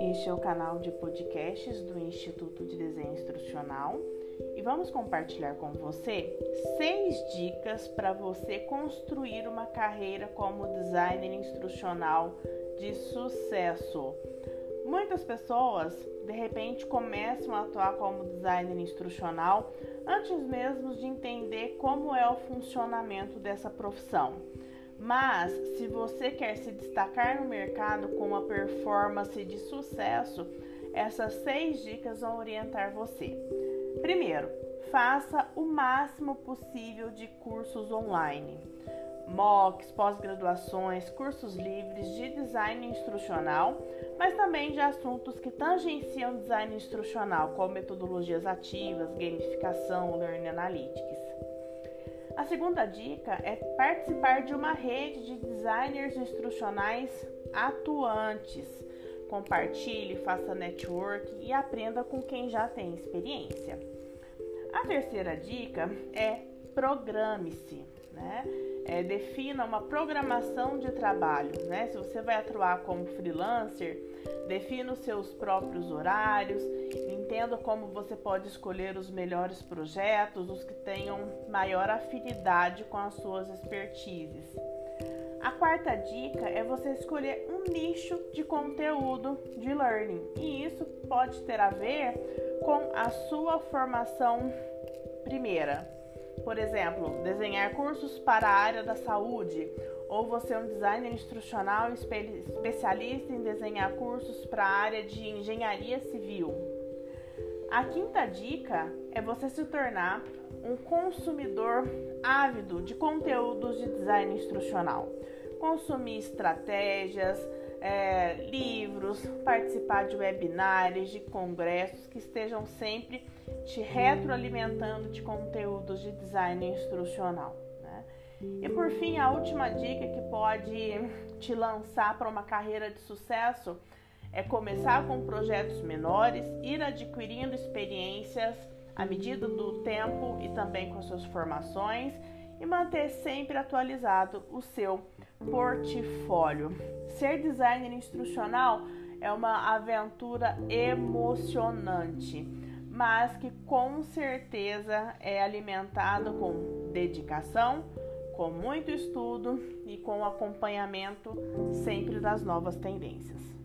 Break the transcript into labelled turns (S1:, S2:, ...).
S1: Este é o canal de podcasts do Instituto de Desenho Instrucional e vamos compartilhar com você seis dicas para você construir uma carreira como designer instrucional de sucesso. Muitas pessoas de repente começam a atuar como designer instrucional antes mesmo de entender como é o funcionamento dessa profissão. Mas se você quer se destacar no mercado com uma performance de sucesso, essas seis dicas vão orientar você. Primeiro, faça o máximo possível de cursos online. MOOCs, pós-graduações, cursos livres de design instrucional, mas também de assuntos que tangenciam design instrucional, como metodologias ativas, gamificação, learning analytics. A segunda dica é participar de uma rede de designers instrucionais atuantes. Compartilhe, faça network e aprenda com quem já tem experiência. A terceira dica é programe-se, né? É, defina uma programação de trabalho, né? Se você vai atuar como freelancer, defina os seus próprios horários, entenda como você pode escolher os melhores projetos, os que tenham maior afinidade com as suas expertises. A quarta dica é você escolher um nicho de conteúdo de learning, e isso pode ter a ver com a sua formação primeira. Por exemplo, desenhar cursos para a área da saúde, ou você é um designer instrucional especialista em desenhar cursos para a área de engenharia civil. A quinta dica é você se tornar um consumidor ávido de conteúdos de design instrucional. Consumir estratégias, é, livros, participar de webinários, de congressos que estejam sempre te retroalimentando de conteúdos de design instrucional. Né? E por fim, a última dica que pode te lançar para uma carreira de sucesso é começar com projetos menores, ir adquirindo experiências à medida do tempo e também com suas formações e manter sempre atualizado o seu portfólio. Ser designer instrucional é uma aventura emocionante, mas que com certeza é alimentado com dedicação, com muito estudo e com acompanhamento sempre das novas tendências.